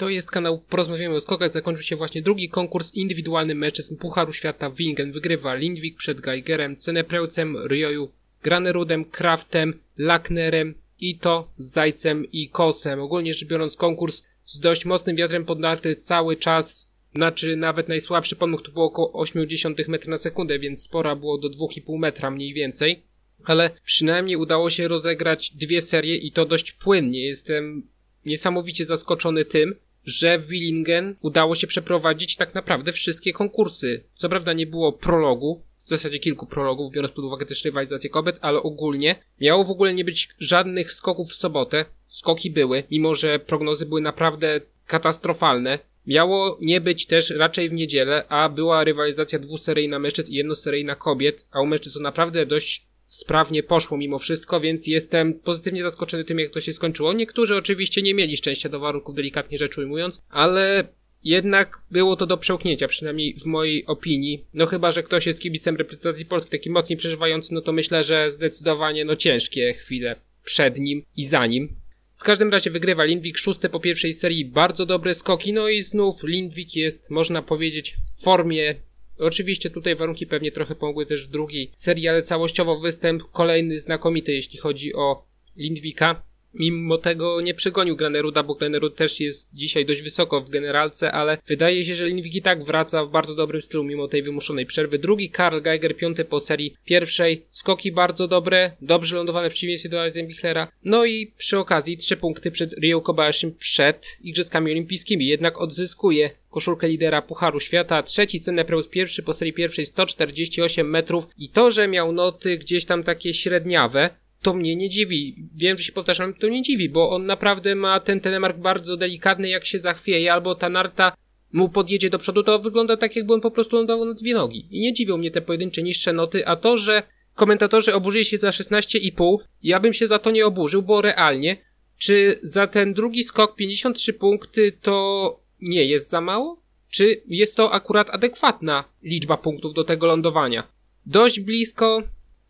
To jest kanał Porozmawiamy o skokach. Zakończył się właśnie drugi konkurs indywidualny mężczyzn Pucharu Świata. Wingen wygrywa Lindwik przed Geigerem, Cenepreucem, Ryoju, Granerudem, Kraftem, Lacknerem, Ito, Zajcem i Kosem. Ogólnie rzecz biorąc konkurs z dość mocnym wiatrem podnarty cały czas. Znaczy nawet najsłabszy podmuch to było około 0,8 metra na sekundę, więc spora było do 2,5 metra mniej więcej. Ale przynajmniej udało się rozegrać dwie serie i to dość płynnie. Jestem niesamowicie zaskoczony tym, że w Willingen udało się przeprowadzić tak naprawdę wszystkie konkursy. Co prawda nie było prologu, w zasadzie kilku prologów, biorąc pod uwagę też rywalizację kobiet, ale ogólnie miało w ogóle nie być żadnych skoków w sobotę. Skoki były, mimo że prognozy były naprawdę katastrofalne. Miało nie być też raczej w niedzielę, a była rywalizacja dwuseryjna mężczyzn i jednoseryjna kobiet, a u mężczyzn to naprawdę dość sprawnie poszło mimo wszystko, więc jestem pozytywnie zaskoczony tym, jak to się skończyło. Niektórzy oczywiście nie mieli szczęścia do warunków, delikatnie rzecz ujmując, ale jednak było to do przełknięcia, przynajmniej w mojej opinii. No chyba, że ktoś jest kibicem reprezentacji Polski, taki mocniej przeżywający, no to myślę, że zdecydowanie no ciężkie chwile przed nim i za nim. W każdym razie wygrywa Lindwik szóste po pierwszej serii, bardzo dobre skoki, no i znów Lindwik jest, można powiedzieć, w formie Oczywiście tutaj warunki pewnie trochę pomogły też w drugiej serii, ale całościowo występ kolejny znakomity, jeśli chodzi o Lindwika. Mimo tego nie przegonił Graneruda, bo Granerud też jest dzisiaj dość wysoko w generalce, ale wydaje się, że Lindwik i tak wraca w bardzo dobrym stylu mimo tej wymuszonej przerwy. Drugi Karl Geiger, piąty po serii pierwszej. Skoki bardzo dobre, dobrze lądowane w przeciwieństwie do Eisenbichlera. No i przy okazji trzy punkty przed Rio Kobayashim przed Igrzyskami Olimpijskimi. Jednak odzyskuje koszulkę lidera Pucharu Świata. Trzeci Cenepreus pierwszy po serii pierwszej 148 metrów i to, że miał noty gdzieś tam takie średniawe, to mnie nie dziwi. Wiem, że się powtarzam, to nie dziwi, bo on naprawdę ma ten telemark bardzo delikatny, jak się zachwieje, albo ta narta mu podjedzie do przodu, to wygląda tak, jakby on po prostu lądował na dwie nogi. I nie dziwią mnie te pojedyncze niższe noty, a to, że komentatorzy oburzyli się za 16,5, ja bym się za to nie oburzył, bo realnie, czy za ten drugi skok 53 punkty to nie jest za mało? Czy jest to akurat adekwatna liczba punktów do tego lądowania? Dość blisko,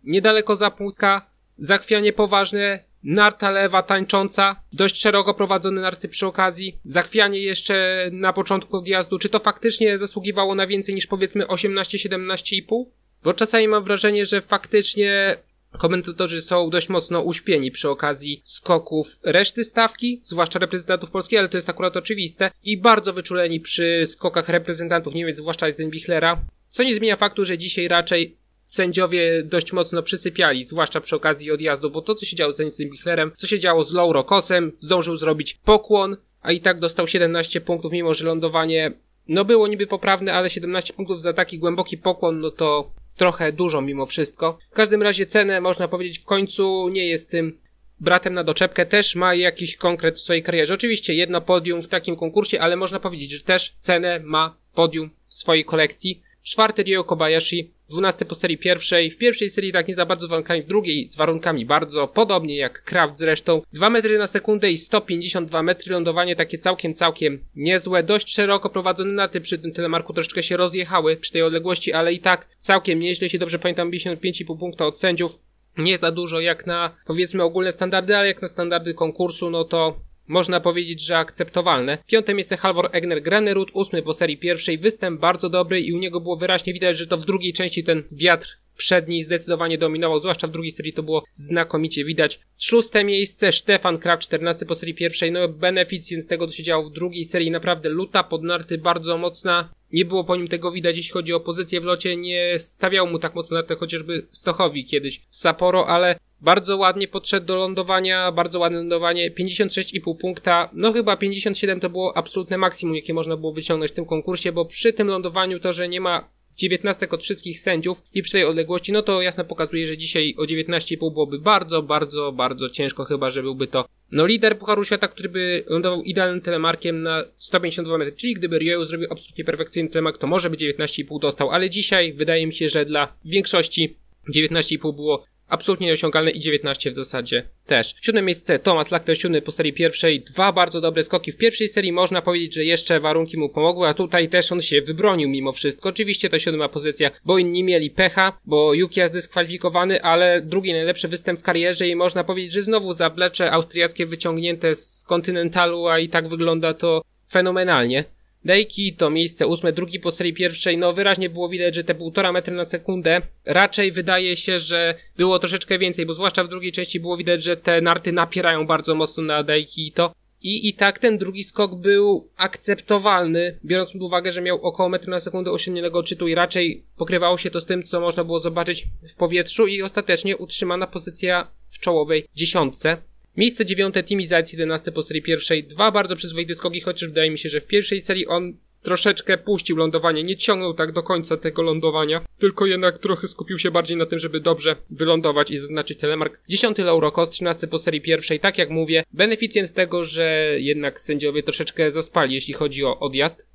niedaleko zapłódka, Zachwianie poważne, narta lewa tańcząca, dość szeroko prowadzone narty przy okazji, zachwianie jeszcze na początku odjazdu. Czy to faktycznie zasługiwało na więcej niż powiedzmy 18-17,5? Bo czasami mam wrażenie, że faktycznie komentatorzy są dość mocno uśpieni przy okazji skoków reszty stawki, zwłaszcza reprezentantów Polski, ale to jest akurat oczywiste, i bardzo wyczuleni przy skokach reprezentantów Niemiec, zwłaszcza Eisenbichlera, co nie zmienia faktu, że dzisiaj raczej sędziowie dość mocno przysypiali, zwłaszcza przy okazji odjazdu, bo to, co się działo z Zenicem Bichlerem, co się działo z Lauro Kosem, zdążył zrobić pokłon, a i tak dostał 17 punktów, mimo że lądowanie, no było niby poprawne, ale 17 punktów za taki głęboki pokłon, no to trochę dużo mimo wszystko. W każdym razie cenę, można powiedzieć, w końcu nie jest tym bratem na doczepkę, też ma jakiś konkret w swojej karierze. Oczywiście jedno podium w takim konkursie, ale można powiedzieć, że też cenę ma podium w swojej kolekcji. Czwarty Ryo Kobayashi 12 po serii pierwszej, w pierwszej serii tak nie za bardzo z warunkami, w drugiej z warunkami bardzo, podobnie jak Kraft zresztą. 2 metry na sekundę i 152 metry, lądowanie takie całkiem, całkiem niezłe, dość szeroko prowadzone na tym przy tym telemarku troszeczkę się rozjechały przy tej odległości, ale i tak całkiem nieźle, jeśli dobrze pamiętam, 55,5 punkta od sędziów. Nie za dużo jak na, powiedzmy, ogólne standardy, ale jak na standardy konkursu, no to można powiedzieć, że akceptowalne. Piąte miejsce Halvor Egner Granerud, ósmy po serii pierwszej, występ bardzo dobry i u niego było wyraźnie widać, że to w drugiej części ten wiatr przedni zdecydowanie dominował, zwłaszcza w drugiej serii to było znakomicie widać. Szóste miejsce Stefan Krak, 14 po serii pierwszej, no beneficjent tego, co się działo w drugiej serii, naprawdę luta pod narty bardzo mocna. Nie było po nim tego widać, jeśli chodzi o pozycję w locie, nie stawiał mu tak mocno na to chociażby Stochowi kiedyś w Sapporo, ale bardzo ładnie podszedł do lądowania, bardzo ładne lądowanie, 56,5 punkta, no chyba 57 to było absolutne maksimum, jakie można było wyciągnąć w tym konkursie, bo przy tym lądowaniu to, że nie ma 19 od wszystkich sędziów i przy tej odległości, no to jasno pokazuje, że dzisiaj o 19,5 byłoby bardzo, bardzo, bardzo ciężko, chyba że byłby to no lider Pucharu Świata, który by lądował idealnym telemarkiem na 152 metry, czyli gdyby Rioju zrobił absolutnie perfekcyjny telemark, to może by 19,5 dostał, ale dzisiaj wydaje mi się, że dla większości 19,5 było absolutnie nieosiągalne i 19 w zasadzie też. Siódme miejsce Thomas Lackner, siódmy po serii pierwszej, dwa bardzo dobre skoki. W pierwszej serii można powiedzieć, że jeszcze warunki mu pomogły, a tutaj też on się wybronił mimo wszystko. Oczywiście to siódma pozycja, bo inni mieli pecha, bo Yuki jest dyskwalifikowany, ale drugi najlepszy występ w karierze i można powiedzieć, że znowu zablecze austriackie wyciągnięte z kontynentalu, a i tak wygląda to fenomenalnie. Dejki to miejsce ósme, drugi po serii pierwszej, no wyraźnie było widać, że te półtora metra na sekundę, raczej wydaje się, że było troszeczkę więcej, bo zwłaszcza w drugiej części było widać, że te narty napierają bardzo mocno na Dejki to. I, I tak ten drugi skok był akceptowalny, biorąc pod uwagę, że miał około metra na sekundę osiągniętego odczytu i raczej pokrywało się to z tym, co można było zobaczyć w powietrzu i ostatecznie utrzymana pozycja w czołowej dziesiątce. Miejsce dziewiąte, Timi Zajc 11 po serii pierwszej. Dwa bardzo przyzwoite skoki, chociaż wydaje mi się, że w pierwszej serii on troszeczkę puścił lądowanie, nie ciągnął tak do końca tego lądowania, tylko jednak trochę skupił się bardziej na tym, żeby dobrze wylądować i zaznaczyć telemark. Dziesiąty Lauro Kos, 13 po serii pierwszej, tak jak mówię, beneficjent tego, że jednak sędziowie troszeczkę zaspali, jeśli chodzi o odjazd.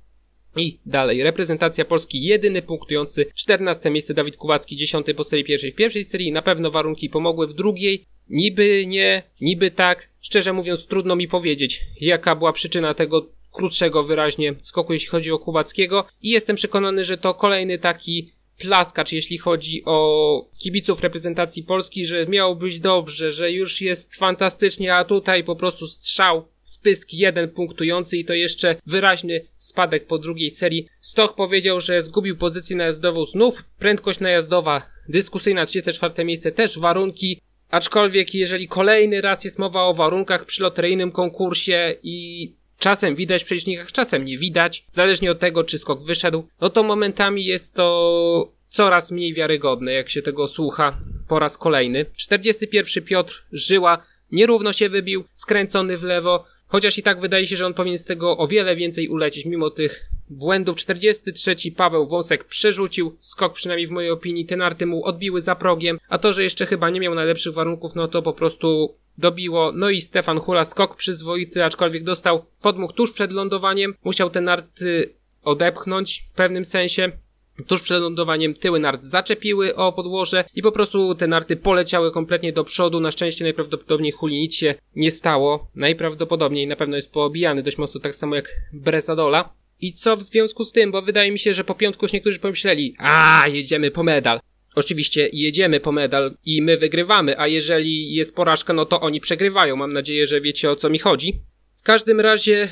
I dalej, reprezentacja Polski, jedyny punktujący, 14 miejsce Dawid Kuwacki, 10 po serii pierwszej. W pierwszej serii na pewno warunki pomogły, w drugiej Niby nie, niby tak. Szczerze mówiąc, trudno mi powiedzieć, jaka była przyczyna tego krótszego wyraźnie skoku, jeśli chodzi o Kubackiego. I jestem przekonany, że to kolejny taki plaskacz, jeśli chodzi o kibiców reprezentacji Polski, że miało być dobrze, że już jest fantastycznie, a tutaj po prostu strzał w pysk jeden punktujący i to jeszcze wyraźny spadek po drugiej serii. Stoch powiedział, że zgubił pozycję najazdową znów, prędkość najazdowa dyskusyjna 34 miejsce, też warunki Aczkolwiek jeżeli kolejny raz jest mowa o warunkach przy loteryjnym konkursie i czasem widać w przelicznikach, czasem nie widać, zależnie od tego, czy skok wyszedł, no to momentami jest to coraz mniej wiarygodne, jak się tego słucha po raz kolejny. 41 Piotr Żyła nierówno się wybił, skręcony w lewo, chociaż i tak wydaje się, że on powinien z tego o wiele więcej ulecieć, mimo tych błędów. 43 Paweł Wąsek przerzucił skok, przynajmniej w mojej opinii. Te narty mu odbiły za progiem, a to, że jeszcze chyba nie miał najlepszych warunków, no to po prostu dobiło. No i Stefan Hula skok przyzwoity, aczkolwiek dostał podmuch tuż przed lądowaniem. Musiał te narty odepchnąć w pewnym sensie. Tuż przed lądowaniem tyły nart zaczepiły o podłoże i po prostu te narty poleciały kompletnie do przodu. Na szczęście najprawdopodobniej Huli nic się nie stało. Najprawdopodobniej na pewno jest poobijany dość mocno, tak samo jak Brezadola. I co w związku z tym, bo wydaje mi się, że po piątku już niektórzy pomyśleli, a jedziemy po medal. Oczywiście jedziemy po medal i my wygrywamy, a jeżeli jest porażka, no to oni przegrywają. Mam nadzieję, że wiecie o co mi chodzi. W każdym razie,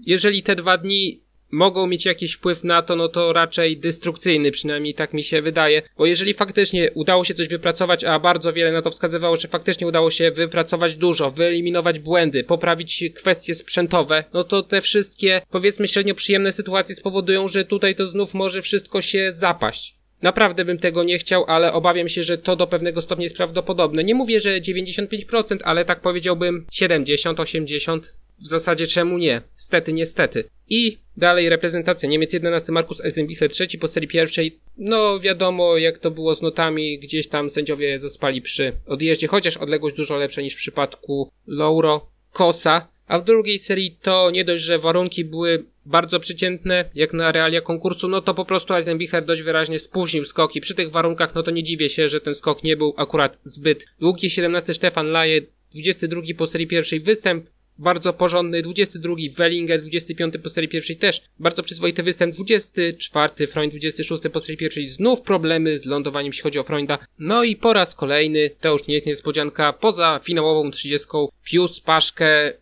jeżeli te dwa dni mogą mieć jakiś wpływ na to, no to raczej destrukcyjny, przynajmniej tak mi się wydaje. Bo jeżeli faktycznie udało się coś wypracować, a bardzo wiele na to wskazywało, że faktycznie udało się wypracować dużo, wyeliminować błędy, poprawić kwestie sprzętowe, no to te wszystkie, powiedzmy, średnio przyjemne sytuacje spowodują, że tutaj to znów może wszystko się zapaść. Naprawdę bym tego nie chciał, ale obawiam się, że to do pewnego stopnia jest prawdopodobne. Nie mówię, że 95%, ale tak powiedziałbym 70, 80, w zasadzie czemu nie? Stety, niestety. I dalej reprezentacja Niemiec 11 Markus Eisenbichler trzeci po serii pierwszej. No wiadomo jak to było z notami, gdzieś tam sędziowie zaspali przy odjeździe, chociaż odległość dużo lepsza niż w przypadku Lauro Kosa. A w drugiej serii to nie dość, że warunki były bardzo przeciętne, jak na realia konkursu, no to po prostu Eisenbichler dość wyraźnie spóźnił skoki. Przy tych warunkach, no to nie dziwię się, że ten skok nie był akurat zbyt długi. 17 Stefan Laje, 22 po serii pierwszej występ, bardzo porządny, 22 Wellinger, 25 po serii pierwszej też. Bardzo przyzwoity występ, 24 Freund, 26 po serii pierwszej. Znów problemy z lądowaniem jeśli chodzi o Freunda. No i po raz kolejny, to już nie jest niespodzianka, poza finałową 30 Pius Paszkę.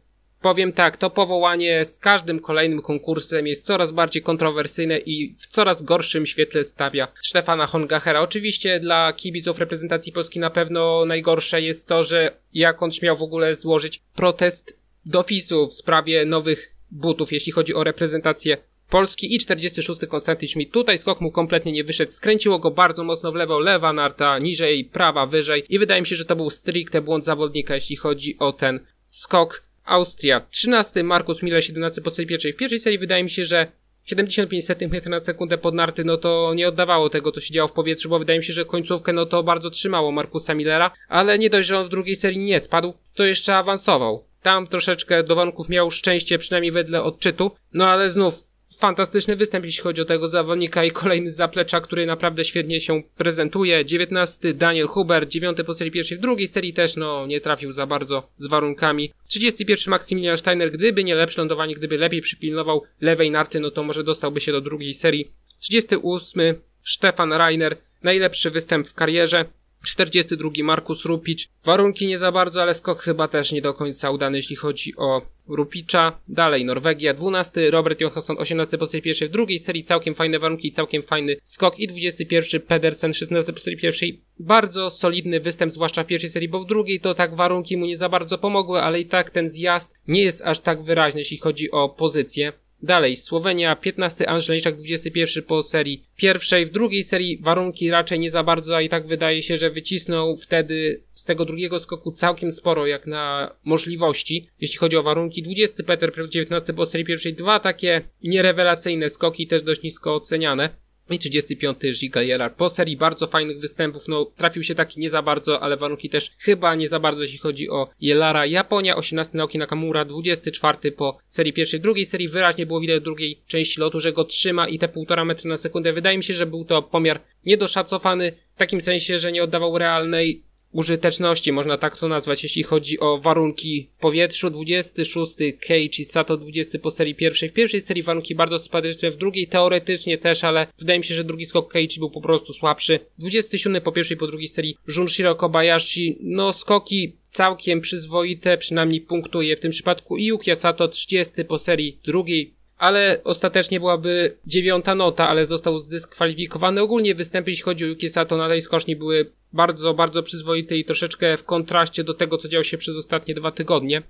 Powiem tak, to powołanie z każdym kolejnym konkursem jest coraz bardziej kontrowersyjne i w coraz gorszym świetle stawia Stefana Hongachera. Oczywiście dla kibiców reprezentacji Polski na pewno najgorsze jest to, że jak on śmiał w ogóle złożyć protest do FIS-u w sprawie nowych butów, jeśli chodzi o reprezentację Polski i 46 Konstanty Schmidt. Tutaj skok mu kompletnie nie wyszedł, skręciło go bardzo mocno w lewo, lewa narta niżej, prawa wyżej i wydaje mi się, że to był stricte błąd zawodnika, jeśli chodzi o ten skok. Austria 13, Markus Miller 17 po serii pierwszej. W pierwszej serii wydaje mi się, że 75 cm na sekundę pod narty, no to nie oddawało tego, co się działo w powietrzu, bo wydaje mi się, że końcówkę, no to bardzo trzymało Markusa Millera, ale nie dość, że on w drugiej serii nie spadł, to jeszcze awansował. Tam troszeczkę do warunków miał szczęście, przynajmniej wedle odczytu, no ale znów fantastyczny występ, jeśli chodzi o tego zawodnika i kolejny zaplecza, który naprawdę świetnie się prezentuje. 19 Daniel Huber, 9 po serii pierwszej, w drugiej serii też no nie trafił za bardzo z warunkami. 31 Maximilian Steiner, gdyby nie lepsze lądowanie, gdyby lepiej przypilnował lewej narty, no to może dostałby się do drugiej serii. 38 Stefan Reiner, najlepszy występ w karierze. 42 Markus Rupic. Warunki nie za bardzo, ale skok chyba też nie do końca udany, jeśli chodzi o Rupicza. Dalej Norwegia 12, Robert Johansson 18 po serii pierwszej w drugiej serii, całkiem fajne warunki, całkiem fajny skok i 21 Pedersen 16 po serii pierwszej. Bardzo solidny występ, zwłaszcza w pierwszej serii, bo w drugiej to tak warunki mu nie za bardzo pomogły, ale i tak ten zjazd nie jest aż tak wyraźny, jeśli chodzi o pozycję. Dalej, Słowenia 15, Andrzejczak 21 po serii pierwszej. W drugiej serii warunki raczej nie za bardzo, a i tak wydaje się, że wycisnął wtedy z tego drugiego skoku całkiem sporo, jak na możliwości, jeśli chodzi o warunki. 20 Peter 19 po serii pierwszej. Dwa takie nierewelacyjne skoki, też dość nisko oceniane i 35 Giga Jelar. Po serii bardzo fajnych występów, no trafił się taki nie za bardzo, ale warunki też chyba nie za bardzo, jeśli chodzi o Jelara. Japonia 18 Naoki Nakamura, 24 po serii pierwszej, drugiej serii wyraźnie było widać drugiej części lotu, że go trzyma i te półtora metra na sekundę. Wydaje mi się, że był to pomiar niedoszacowany, w takim sensie, że nie oddawał realnej użyteczności, można tak to nazwać, jeśli chodzi o warunki w powietrzu. 26 Cage i Sato 20 po serii pierwszej. W pierwszej serii warunki bardzo sympatyczne, w drugiej teoretycznie też, ale wydaje mi się, że drugi skok Cage był po prostu słabszy. 27 po pierwszej, po drugiej serii Junshiro Kobayashi. No skoki całkiem przyzwoite, przynajmniej punktuje w tym przypadku. I Sato 30 po serii drugiej ale ostatecznie byłaby dziewiąta nota, ale został zdyskwalifikowany. Ogólnie występy, jeśli chodzi o Yuki Sato na tej skoczni były bardzo, bardzo przyzwoite i troszeczkę w kontraście do tego, co działo się przez ostatnie dwa tygodnie.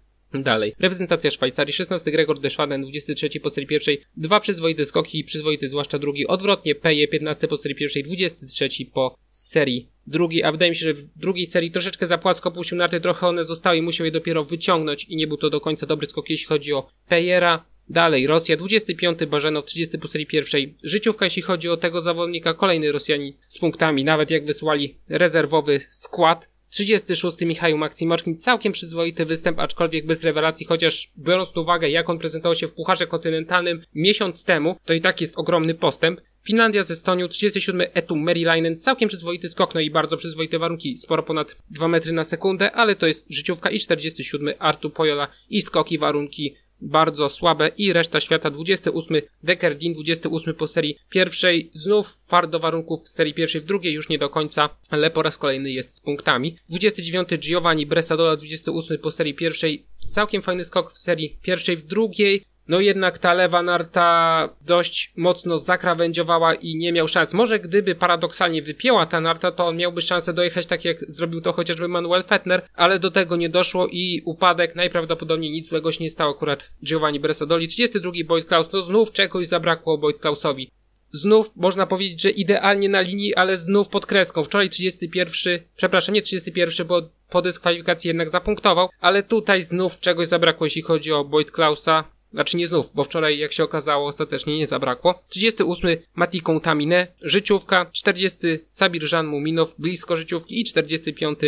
Dalej. Reprezentacja Szwajcarii, 16 Gregor Deschwaden, 23 po serii pierwszej, dwa przyzwoite skoki, przyzwoity zwłaszcza drugi, odwrotnie Peje, 15 po serii pierwszej, 23 po serii drugiej, a wydaje mi się, że w drugiej serii troszeczkę za płasko puścił narty, trochę one zostały i musiał je dopiero wyciągnąć i nie był to do końca dobry skok, jeśli chodzi o Pejera. Dalej, Rosja 25, Barzenow 30 po serii pierwszej. Życiówka, jeśli chodzi o tego zawodnika, kolejny Rosjanin z punktami, nawet jak wysłali rezerwowy skład. 36 Michał Maksimoczkin, całkiem przyzwoity występ, aczkolwiek bez rewelacji, chociaż biorąc pod uwagę, jak on prezentował się w Pucharze Kontynentalnym miesiąc temu, to i tak jest ogromny postęp. Finlandia ze Estonią, 37 Etu Merilainen, całkiem przyzwoity skok, no i bardzo przyzwoite warunki, sporo ponad 2 metry na sekundę, ale to jest życiówka i 47 Artu Pojola i skoki, warunki bardzo słabe. I reszta świata 28 Dekerdin 28 po serii pierwszej. Znów far do warunków w serii pierwszej w drugiej już nie do końca ale po raz kolejny jest z punktami. 29 Giovanni Bresadola 28 po serii pierwszej. Całkiem fajny skok w serii pierwszej w drugiej no jednak ta lewa narta dość mocno zakrawędziowała i nie miał szans. Może gdyby paradoksalnie wypięła ta narta, to on miałby szansę dojechać tak jak zrobił to chociażby Manuel Fettner, ale do tego nie doszło i upadek najprawdopodobniej nic złego się nie stało akurat Giovanni Bresadoli. 32 Boyd Klaus, no znów czegoś zabrakło Boyd Klausowi. Znów można powiedzieć, że idealnie na linii, ale znów pod kreską. Wczoraj 31, przepraszam, nie 31, bo po dyskwalifikacji jednak zapunktował, ale tutaj znów czegoś zabrakło, jeśli chodzi o Boyd Klausa. Znaczy nie znów, bo wczoraj, jak się okazało, ostatecznie nie zabrakło. 38 Mati Kontamine, życiówka. 40 Sabir Jean Muminow, blisko życiówki. I 45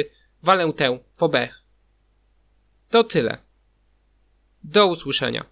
Valentin Fobech. To tyle. Do usłyszenia.